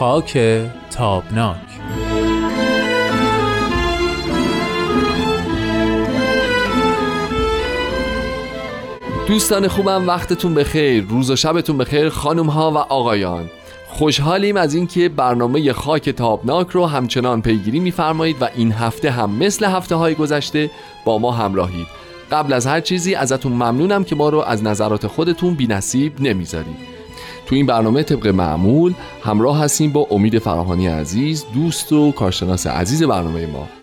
خاک تابناک. دوستان خوبم وقتتون بخیر. روز و شبتون بخیر خانم ها و آقایان. خوشحالیم از اینکه برنامه خاک تابناک رو همچنان پیگیری میفرمایید و این هفته هم مثل هفته های گذشته با ما همراهید. قبل از هر چیزی ازتون ممنونم که ما رو از نظرات خودتون بی نصیب نمی‌ذارید. تو این برنامه طبق معمول همراه هستیم با امید فراهانی عزیز دوست و کارشناس عزیز برنامه ما.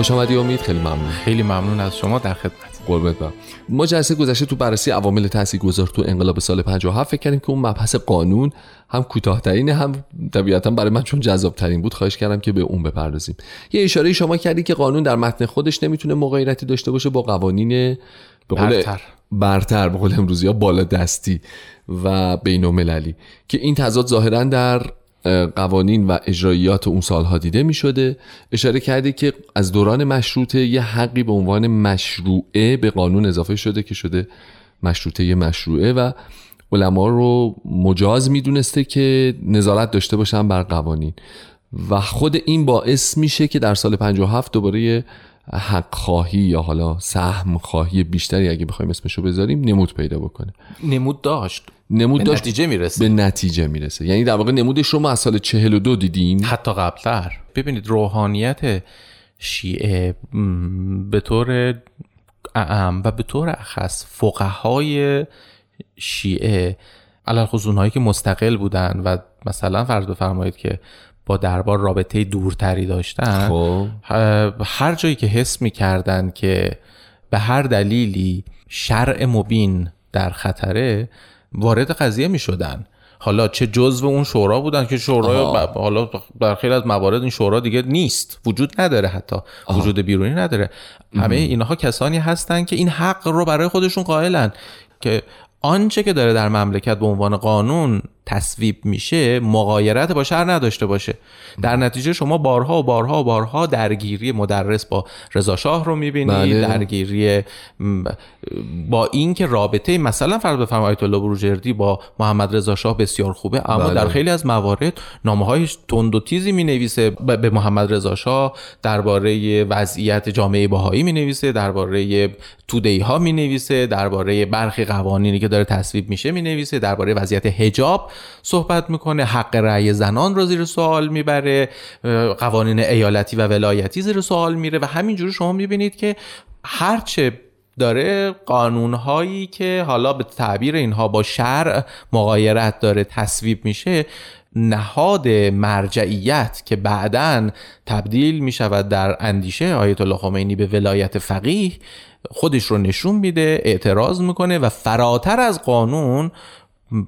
خوش آمدی امید. خیلی ممنون. خیلی ممنون از شما در خدمت. قربت برم. ما جلسه گذشته تو بررسی عوامل تاثیرگذار تو انقلاب سال 57 فکر کردیم که اون مبحث قانون هم کوتاهترین هم طبیعتا برای من چون جذاب ترین بود. خواهش کردم که به اون بپردازیم. یه اشاره شما کردی که قانون در متن خودش نمی‌تونه مغایرتی داشته باشه با قوانین به برتر. برتر به قول امروزی ها بالا دستی و بین که این تضاد ظاهرا در قوانین و اجراییات اون سالها دیده می شده اشاره کرده که از دوران مشروطه یه حقی به عنوان مشروعه به قانون اضافه شده که شده مشروطه مشروعه و علما رو مجاز می‌دونسته که نظارت داشته باشن بر قوانین. و خود این باعث میشه که در سال 57 دوباره حق خواهی یا حالا سهم خواهی بیشتری اگه بخوایم اسمشو بذاریم نمود پیدا بکنه. نمود داشت. نمود به داشت نتیجه می‌رسه. به نتیجه می‌رسه. یعنی در واقع نمودش رو ما از سال 42 دیدیم حتی قبلتر. ببینید روحانیت شیعه به طور اعم و به طور اخص فقهای شیعه علال هایی که مستقل بودن و مثلا فرض بفرمایید که با دربار رابطه دورتری داشتن. خب. هر جایی که حس می‌کردن که به هر دلیلی شرع مبین در خطره وارد قضیه می شدن حالا چه جزو اون شورا بودن که شورا حالا در خیلی از موارد این شورا دیگه نیست. وجود نداره حتی. وجود بیرونی نداره. همه اینها کسانی هستن که این حق رو برای خودشون قائلن. که آنچه که داره در مملکت به عنوان قانون تصویب میشه مقایرت با شهر نداشته باشه در نتیجه شما بارها و بارها و بارها درگیری مدرس با رضا شاه رو می‌بینید بله. درگیری با اینکه رابطه مثلا فرض بفرمایید آیت الله بروجردی با محمد رضا شاه بسیار خوبه اما بله. در خیلی از موارد نامه های تند و تیزی می نویسه به محمد رضا شاه درباره وضعیت جامعه باهایی می نویسه درباره تودهی ها می نویسه درباره برخی قوانینی که داره تصویب میشه می نویسه درباره وضعیت حجاب صحبت می‌کنه حق رأی زنان رو زیر سوال می‌بره قوانین ایالتی و ولایتی زیر سوال میره و همینجوری شما می‌بینید که هرچه داره قانونهایی که حالا به تعبیر اینها با شرع مقایرت داره تصویب میشه نهاد مرجعیت که بعدا تبدیل می شود در اندیشه آیت الله خمینی به ولایت فقیه خودش رو نشون میده اعتراض می‌کنه و فراتر از قانون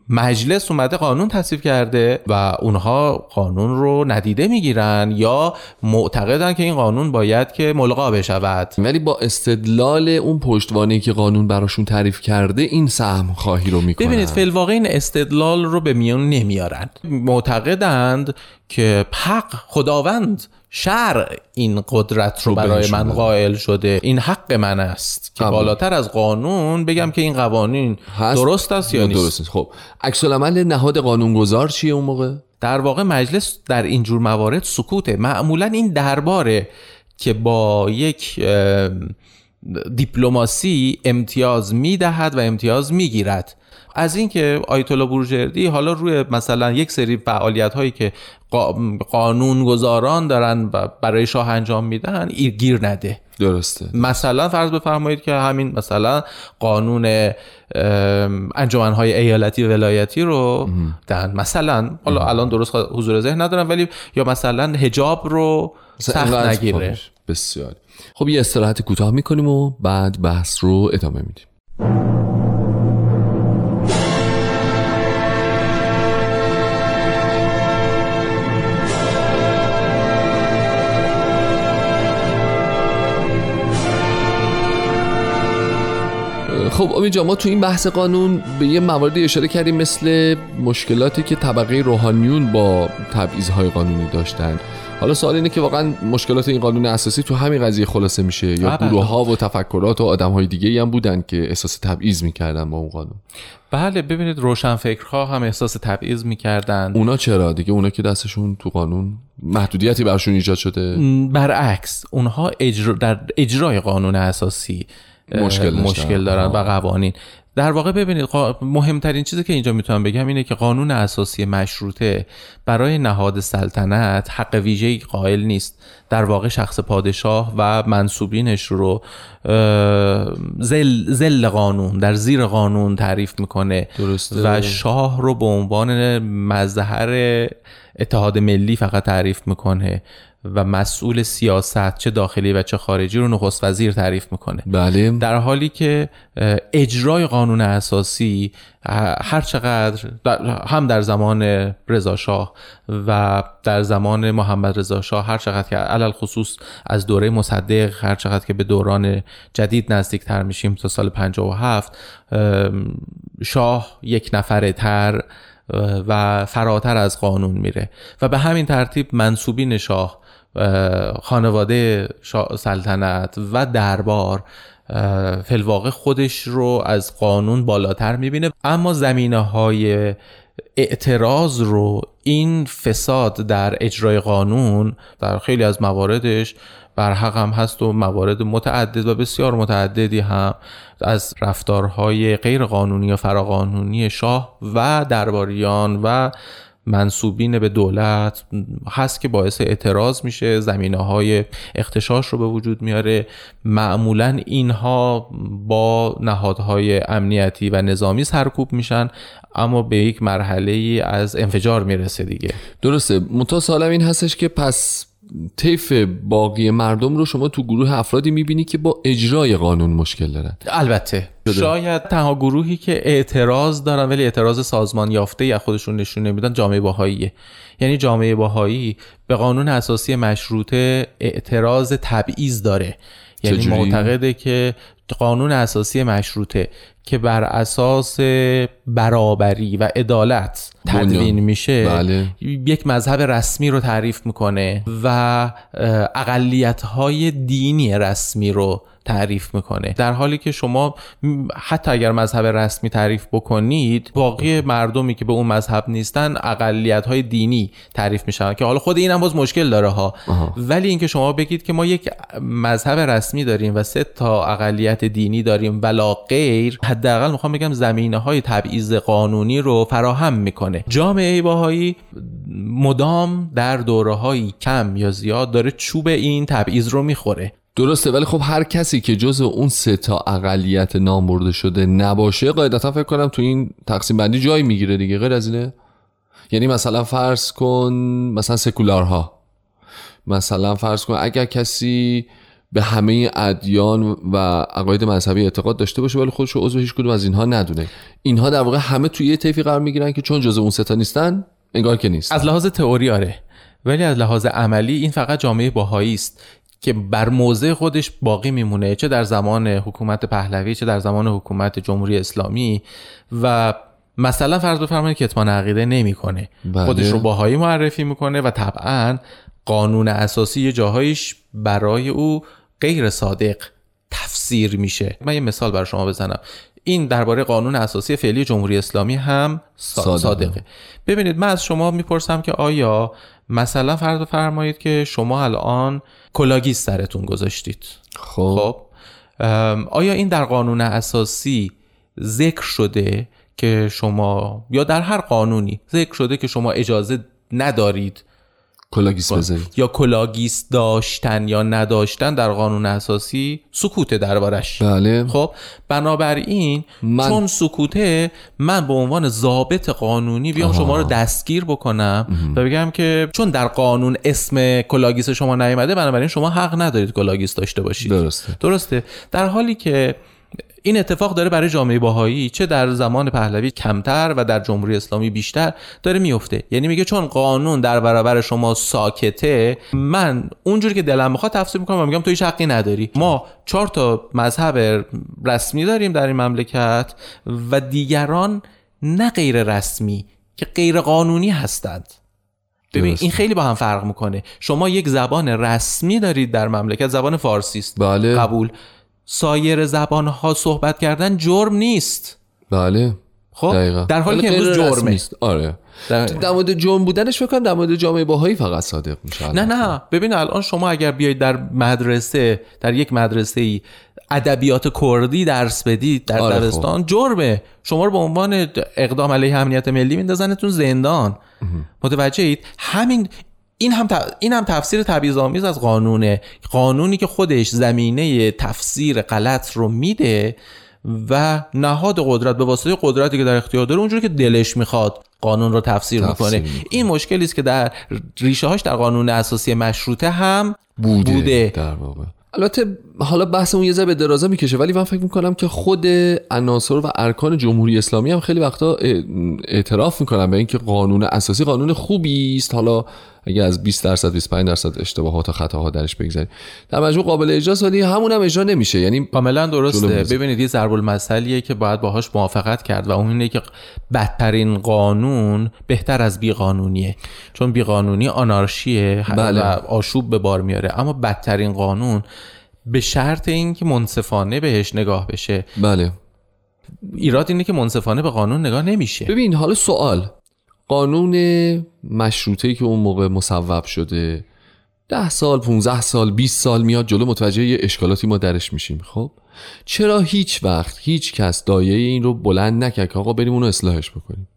مجلس اومده قانون تصویب کرده و اونها قانون رو ندیده می‌گیرن یا معتقدن که این قانون باید که ملغا بشود. ولی با استدلال اون پشتوانه که قانون براشون تعریف کرده این سهم خواهی رو می‌کنن. ببینید فیلواقع این استدلال رو به میون نمیارن. معتقدند که حق خداوند شرع این قدرت رو برای من قائل شده. این حق من است که بالاتر از قانون بگم که این قوانین درست است یا نیست. درست خب عکس العمل نهاد قانونگذار چیه اون موقع؟ در واقع مجلس در اینجور موارد سکوته. معمولا این درباره که با یک دیپلماسی امتیاز می‌دهد و امتیاز می‌گیرد. از اینکه آیت الله بروجردی حالا روی مثلا یک سری فعالیت هایی که قانون گذاران دارن و برای شاه انجام میدن گیر نده. درسته. مثلا فرض بفرمایید که همین مثلا قانون انجمنهای ایالتی و ولایتی رو دن. مثلا حالا الان درست حضور ذهن ندارم ولی یا مثلا هجاب رو سخت نگیره. بسیار. خب یه استراحت کوتاه می‌کنیم و بعد بحث رو ادامه میدیم. خب امید ما تو این بحث قانون به یه مواردی اشاره کردیم مثل مشکلاتی که طبقه روحانیون با تبعیضهای قانونی داشتن. حالا سوال اینه که واقعا مشکلات این قانون اساسی تو همین قضیه خلاصه میشه یا بله. گروه ها و تفکرات و آدم های دیگه هم بودن که احساس تبعیض می‌کردن با اون قانون؟ بله ببینید روشنفکرها هم احساس تبعیض می‌کردن. اونا چرا؟ دیگه اونا که دستشون تو قانون محدودیتی برشون ایجاد شده؟ برعکس اونها اجرا در اجرای قانون اساسی مشکل داشتن. مشکل دارن و قوانین در واقع ببینید مهمترین چیزی که اینجا می‌تونم بگم اینه که قانون اساسی مشروطه برای نهاد سلطنت حق ویژه‌ای قائل نیست در واقع شخص پادشاه و منصوبینش رو زل, زل قانون در زیر قانون تعریف می‌کنه درسته. و شاه رو به عنوان مظهر اتحاد ملی فقط تعریف می‌کنه و مسئول سیاست چه داخلی و چه خارجی رو نخست وزیر تعریف می‌کنه. بله. در حالی که اجرای قانون اساسی هر چقدر در- هم در زمان رضا شاه و در زمان محمد رضا شاه هر چقدر که علل خصوص از دوره مصدق هر چقدر که به دوران جدید نزدیک تر میشیم تا سال 57 ام، شاه یک نفره تر و فراتر از قانون میره. و به همین ترتیب منصوبین شاه اه، خانواده سلطنت و دربار اه، فی‌الواقع خودش رو از قانون بالاتر می‌بینه. اما زمینه های اعتراض رو این فساد در اجرای قانون در خیلی از مواردش برحق هم هست و موارد متعدد و بسیار متعددی هم از رفتارهای غیر قانونی یا فراقانونی شاه و درباریان و منصوبین به دولت هست که باعث اعتراض میشه زمینه های اختشاش رو به وجود میاره. معمولا اینها با نهادهای امنیتی و نظامی سرکوب میشن اما به یک مرحله از انفجار می‌رسه دیگه. درسته. سوالم این هستش که پس طیف باقی مردم رو شما تو گروه افرادی می‌بینی که با اجرای قانون مشکل دارن. البته. شاید تنها گروهی که اعتراض دارن ولی اعتراض سازمان یافته یا خودشون نشون نمیدن جامعه باهاییه. یعنی جامعه باهایی به قانون اساسی مشروطه اعتراض تبعیض داره. یعنی چجوری؟ معتقده که قانون اساسی مشروطه که بر اساس برابری و عدالت تدوین. میشه بله. یک مذهب رسمی رو تعریف می‌کنه و اقلیت های دینی رسمی رو تعریف می‌کنه. در حالی که شما حتی اگر مذهب رسمی تعریف بکنید باقی مردمی که به اون مذهب نیستن اقلیت های دینی تعریف میشن که حالا خود این هم باز مشکل داره ها. ولی اینکه شما بگید که ما یک مذهب رسمی داریم و سه تا اقلیت دینی داریم ولا غیر حداقل می‌خوام بگم زمینه های تبعیض قانونی رو فراهم می‌کنه. جامعه باهایی مدام در دوره های کم یا زیاد داره چوب این تبعیض رو می‌خوره. درسته ولی خب هر کسی که جز اون سه تا اقلیت نام برده شده نباشه قاعدتا فکر کنم تو این تقسیم بندی جای می‌گیره دیگه غیر از اینه. یعنی مثلا فرض کن مثلا سکولارها. مثلا فرض کن اگر کسی به همه ادیان و عقاید مذهبی اعتقاد داشته باشه ولی خودش عضو هیچ کدوم از اینها ندونه. اینها در واقع همه توی یه طیفی قرار می‌گیرن که چون جز اون سه تا نیستن انگار که نیست. از لحاظ تئوری آره. ولی از لحاظ عملی این فقط جامعه باهایی است. که بر موضع خودش باقی میمونه چه در زمان حکومت پهلوی چه در زمان حکومت جمهوری اسلامی. و مثلا فرض بفرمایید که کتمان عقیده نمی‌کنه. بله. خودش رو باهایی معرفی می‌کنه و طبعا قانون اساسی یه جاهایش برای او غیر صادق تفسیر میشه. من یه مثال برای شما بزنم. این درباره قانون اساسی فعلی جمهوری اسلامی هم صادقه. صادقه. ببینید من از شما می‌پرسم که آیا مثلا فرض بفرمایید که شما الان کلاگی سرتون گذاشتید. خب. خب. آیا این در قانون اساسی ذکر شده که شما یا در هر قانونی ذکر شده که شما اجازه ندارید کلاگیس بزنید یا کلاگیس داشتن یا نداشتن در قانون اساسی سکوته دربارش. بله. خب بنابراین من- چون سکوته من به عنوان ضابط قانونی بیام شما رو دستگیر بکنم و بگم که چون در قانون اسم کلاگیس شما نیامده بنابراین شما حق ندارید کلاگیس داشته باشید. درسته. درسته. در حالی که این اتفاق داره برای جامعه باهایی چه در زمان پهلوی کمتر و در جمهوری اسلامی بیشتر داره میفته. یعنی میگه چون قانون در برابر شما ساکته من اونجوری که دلم می‌خواد تفسیر می‌کنم و میگم تو هیچ حقی نداری. ما چهار تا مذهب رسمی داریم در این مملکت و دیگران نه غیر رسمی که غیر قانونی هستند. ببین. این خیلی با هم فرق می‌کنه. شما یک زبان رسمی دارید در مملکت زبان فارسی است بله. قبول. سایر زبان ها صحبت کردن جرم نیست. بله. خب دقیقا. در حالی که امروز جرمه. است. آره. در- مورد جرم بودنش فکر کنم در مورد جامعه باهایی فقط صادق میشه. نه نه. ببین الان شما اگر بیاید در مدرسه در یک مدرسه ای ادبیات کردی درس بدید در آره خب. دبستان جرمه. شما رو به عنوان اقدام علیه امنیت ملی میندازنتون زندان. متوجه اید همین این هم ت- این هم تفسیر تبعیض‌آمیز از قانونه قانونی که خودش زمینه تفسیر غلط رو میده و نهاد قدرت به واسطه قدرتی که در اختیار داره اونجوری که دلش می‌خواد قانون رو تفسیر, تفسیر می‌کنه می‌کنه. این مشکلی است که در ریشه هاش در قانون اساسی مشروطه هم بوده, بوده. در واقع البته حالا بحثمون یه ذره به درازا می‌کشه ولی من فکر می‌کنم که خود عناصر و ارکان جمهوری اسلامی هم خیلی وقتا اعتراف می‌کنن به اینکه قانون اساسی قانون خوبی است حالا اگه از 20 درصد 25 درصد اشتباهات و خطاها درش بگذاریم در مجموع قابل اجراست ولی همون هم اجرا نمیشه. یعنی کاملا درسته. ببینید یه ضرب المثلیه که باید باهاش موافقت کرد و اون اینه که بدترین قانون بهتر از بیقانونیه. چون بیقانونی آنارشیه بله. و آشوب به بار میاره. اما بدترین قانون به شرط اینکه منصفانه بهش نگاه بشه. بله. ایراد اینه که منصفانه به قانون نگاه نمیشه. ببین حالا سوال. قانون مشروطه که اون موقع مصوب شده ده سال 15 سال 20 سال میاد جلو متوجه یه اشکالاتی ما درش میشیم. خب؟ چرا هیچ وقت هیچ کس دایه این رو بلند نکرد که آقا بریم اونو اصلاحش بکنیم؟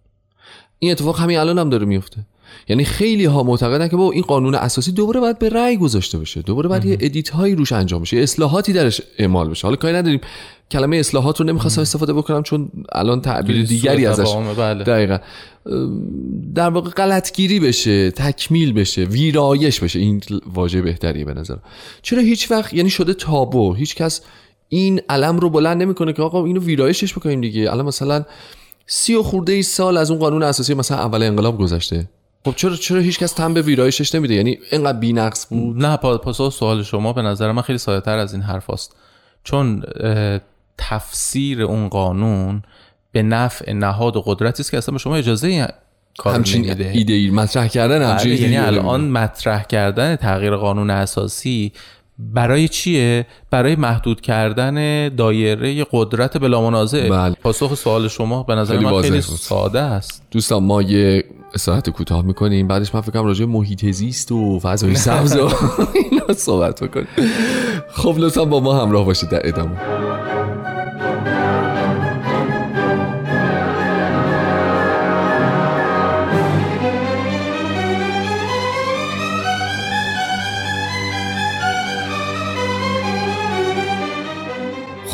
این اتفاق همین الان هم داره میفته. یعنی خیلی ها معتقدن که با این قانون اساسی دوباره باید به رأی گذاشته بشه. دوباره باید یه ادیت هایی روش انجام بشه. اصلاحاتی درش اعمال بشه. حالا کاری نداریم. کلمه اصلاحات رو نمی‌خواستم استفاده بکنم چون الان تعبیر دیگری ازش بله. دقیقا. در واقع غلطگیری بشه تکمیل بشه ویرایش بشه. این واژه بهتریه به نظر چرا هیچ وقت یعنی شده تابو. هیچ کس این علم رو بلند نمی‌کنه که آقا اینو ویرایشش بکنیم دیگه. الان مثلا سی و خورده ای سال از اون قانون اساسی مثلا اول انقلاب گذشته. خب چرا چرا هیچ کس تن به ویرایشش نمیده؟ یعنی اینقدر بی‌نقص بود. نه پا- پاسخ سوال شما به نظر من خیلی ساده تر از این حرف است چون تفسیر اون قانون به نفع نهاد و قدرتی است که اصلا به شما اجازه کار همچین ایده ای مطرح کردن همچین ایده یعنی الان مطرح کردن تغییر قانون اساسی برای چیه؟ برای محدود کردن دایره قدرت بلا منازع بله. پاسخ سوال شما به نظر خیلی من خیلی. ساده است. دوستان ما یه استراحت کوتاه می‌کنیم. بعدش من فکرم راجع به محیط زیست و فضای سبز و اینا صحبت بکنیم. خب لطفا با ما همراه باشید در ادامه.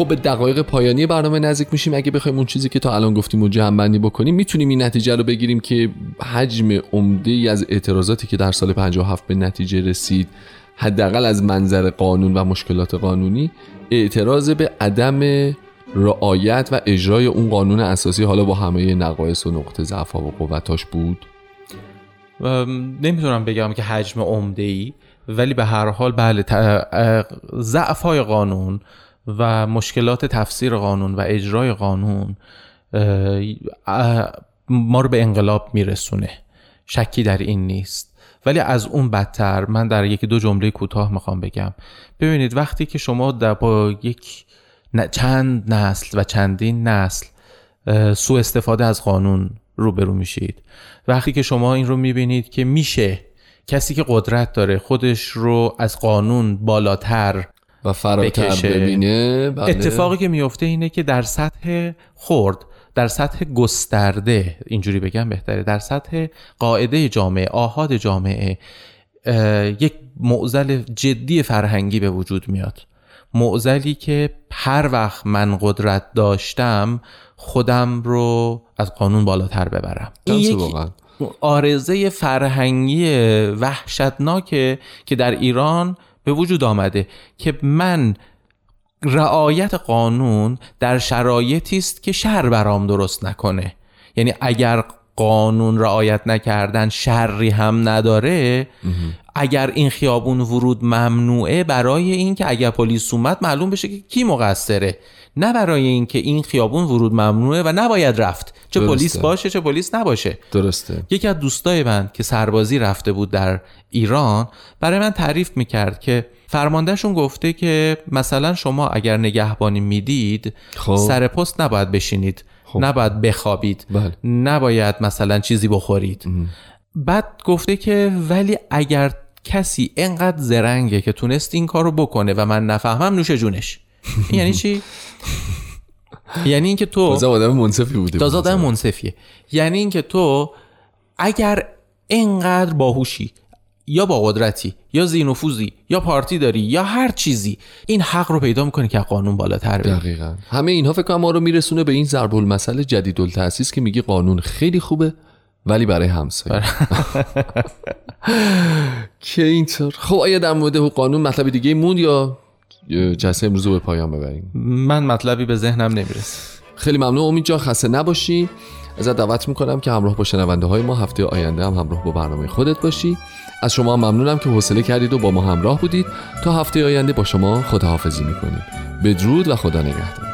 خب به دقایق پایانی برنامه نزدیک میشیم. اگه بخوایم اون چیزی که تا الان گفتیم و جمع بندی بکنیم می‌تونیم این نتیجه رو بگیریم که حجم عمده ای از اعتراضاتی که در سال 57 به نتیجه رسید حداقل از منظر قانون و مشکلات قانونی اعتراض به عدم رعایت و اجرای اون قانون اساسی حالا با همه نقایص و نقطه ضعف و قوتاش بود؟ نمی‌تونم بگم که حجم عمده ای ولی به هر حال بله ضعف های قانون و مشکلات تفسیر قانون و اجرای قانون ما رو به انقلاب میرسونه. شکی در این نیست. ولی از اون بدتر من در یکی دو جمله کوتاه می‌خوام بگم. ببینید وقتی که شما در با یک چند نسل و چندین نسل سوء استفاده از قانون روبرو میشید. وقتی که شما این رو می‌بینید که میشه کسی که قدرت داره خودش رو از قانون بالاتر و فراتر بکشه. ببینه بله. اتفاقی که میفته اینه که در سطح خرد در سطح گسترده اینجوری بگم بهتره در سطح قاعده جامعه آهاد جامعه یک معضل جدی فرهنگی به وجود میاد معضلی که هر وقت من قدرت داشتم خودم رو از قانون بالاتر ببرم این. آرزه فرهنگی وحشتناکه که در ایران به وجود آمده که من رعایت قانون در شرایطی است که شهر برام درست نکنه. یعنی اگر قانون رعایت نکردن شری هم نداره اگر این خیابون ورود ممنوعه برای اینکه اگر پلیس اومد معلوم بشه که کی مقصره. نه برای اینکه این خیابون ورود ممنوعه و نباید رفت. چه. پلیس باشه چه پلیس نباشه. درسته. یکی از دوستای من که سربازی رفته بود در ایران برای من تعریف می‌کرد که فرماندهشون گفته که مثلا شما اگر نگهبانی می‌دید خب. سر پست نباید بشینید. نباید بخوابید. بله. نباید مثلا چیزی بخورید. بعد گفته که ولی اگر کسی انقدر زرنگه که تونست این کارو بکنه و من نفهمم نوش جونش. این یعنی چی؟ یعنی اینکه تو تازه آدم منصفی بوده تازه. آدم منصفیه. یعنی اینکه تو اگر انقدر باهوشی یا با قدرتی یا زینفوزی یا پارتی داری یا هر چیزی این حق رو پیدا می‌کنی که قانون بالاتر بری. دقیقا. همه اینها فکر کنم ما رو میرسونه به این ضرب المثل جدید التاسیس که میگه قانون خیلی خوبه ولی برای همسایه. که اینطور. خب آیا در مورد قانون مطلب دیگه موند یا جلسه امروز رو به پایان ببریم. من مطلبی به ذهنم نمی‌رسه. خیلی ممنون. امید جان خسته نباشی. ازت دعوت می‌کنم که همراه با شنونده های ما هفته آینده هم همراه با برنامه خودت باشی. از شما ممنونم که حوصله کردید و با ما همراه بودید. تا هفته آینده با شما خداحافظی می‌کنیم. بدرود و خدا نگهدار.